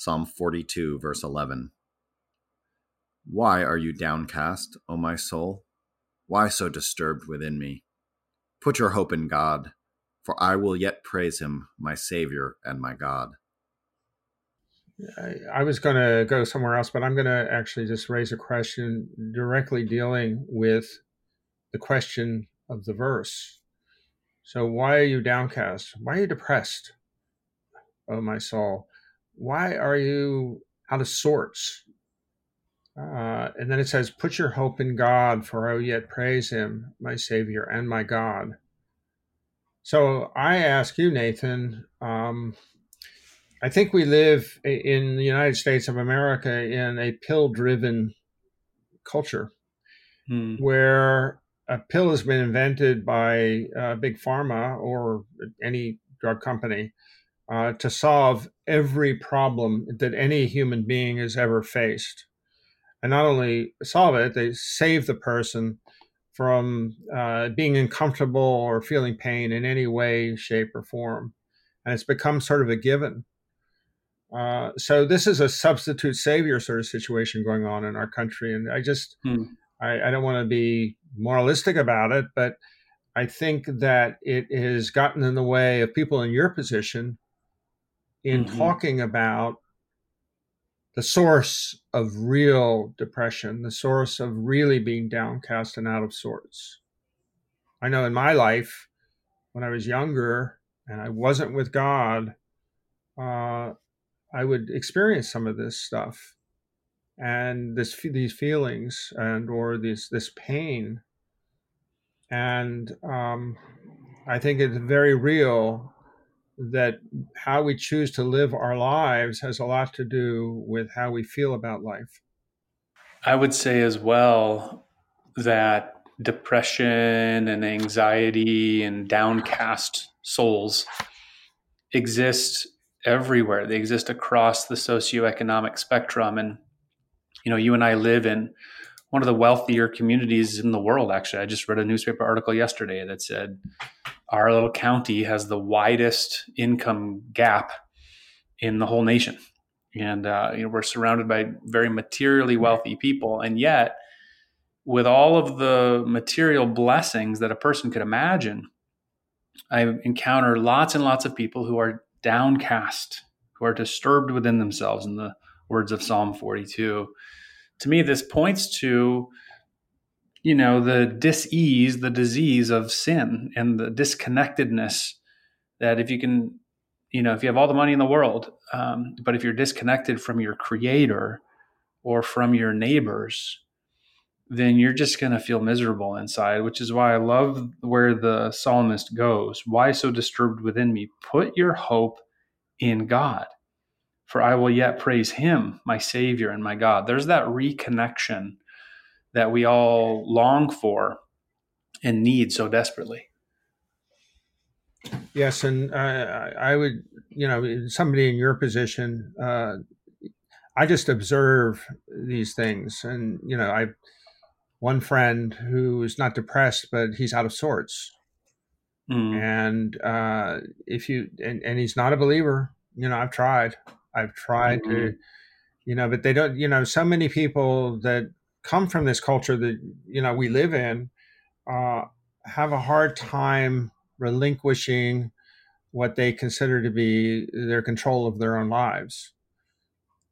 Psalm 42, verse 11. Why are you downcast, O my soul? Why so disturbed within me? Put your hope in God, for I will yet praise him, my Savior and my God. I, was going to go somewhere else, but I'm going to actually just raise a question directly dealing with the question of the verse. So, why are you downcast? Why are you depressed, O my soul? Why are you out of sorts? Uh, and then it says, Put your hope in God, for I will yet praise him, my Savior and my God. So I ask you, Nathan, um, I think we live in the United States of America in a pill driven culture hmm. where a pill has been invented by uh, big pharma or any drug company uh, to solve every problem that any human being has ever faced. And not only solve it, they save the person from uh, being uncomfortable or feeling pain in any way, shape, or form. And it's become sort of a given. Uh, so this is a substitute savior sort of situation going on in our country. And I just, hmm. I, I don't want to be moralistic about it, but I think that it has gotten in the way of people in your position in mm-hmm. talking about the source of real depression, the source of really being downcast and out of sorts. I know in my life, when I was younger and I wasn't with God, uh, I would experience some of this stuff and this these feelings and or this this pain, and um, I think it's very real that how we choose to live our lives has a lot to do with how we feel about life. I would say as well that depression and anxiety and downcast souls exist everywhere. They exist across the socioeconomic spectrum. And, you know, you and I live in one of the wealthier communities in the world, actually. I just read a newspaper article yesterday that said our little county has the widest income gap in the whole nation. And uh, you know, we're surrounded by very materially wealthy people. And yet, with all of the material blessings that a person could imagine, I encounter lots and lots of people who are downcast, who are disturbed within themselves, in the words of Psalm 42. To me, this points to you know the dis-ease the disease of sin and the disconnectedness that if you can you know if you have all the money in the world um, but if you're disconnected from your creator or from your neighbors then you're just going to feel miserable inside which is why i love where the psalmist goes. Why so disturbed within me? Put your hope in god for i will yet praise him my savior and my god. There's that reconnection that we all long for and need so desperately. Yes, and uh, I would, you know, somebody in your position, uh, I just observe these things, and you know, I one friend who is not depressed, but he's out of sorts, mm. and uh, if you and, and he's not a believer, you know, I've tried, I've tried mm-hmm. to, you know, but they don't, you know, so many people that come from this culture that you know we live in uh, have a hard time relinquishing what they consider to be their control of their own lives.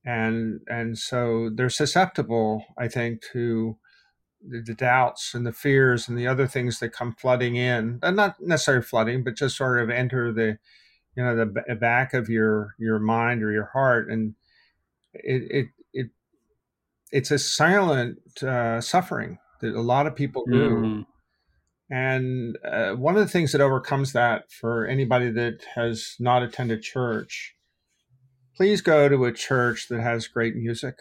And and so they're susceptible i think to the, the doubts and the fears and the other things that come flooding in and not necessarily flooding but just sort of enter the you know the back of your your mind or your heart. And it, it it's a silent uh, suffering that a lot of people do. Mm. And uh, one of the things that overcomes that for anybody that has not attended church, please go to a church that has great music.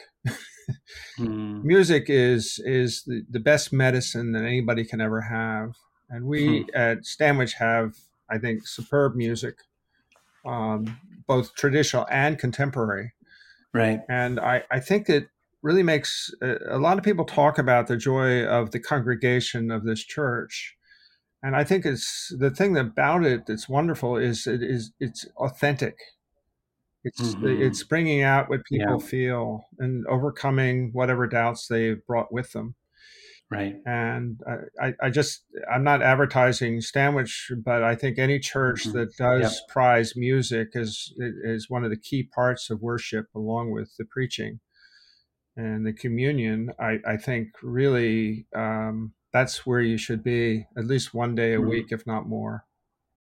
mm. Music is is the, the best medicine that anybody can ever have, and we mm. at Stanwich have, I think, superb music, um, both traditional and contemporary. Right. And I, I think that really makes a lot of people talk about the joy of the congregation of this church and i think it's the thing about it that's wonderful is it is it's authentic It's mm-hmm. it's bringing out what people yeah. feel and overcoming whatever doubts they've brought with them. Right. And I, I just I'm not advertising Stanwich, but I think any church mm-hmm. that does yep. prize music is is one of the key parts of worship, along with the preaching and the communion. I, I think really um, that's where you should be at least one day a mm-hmm. week, if not more.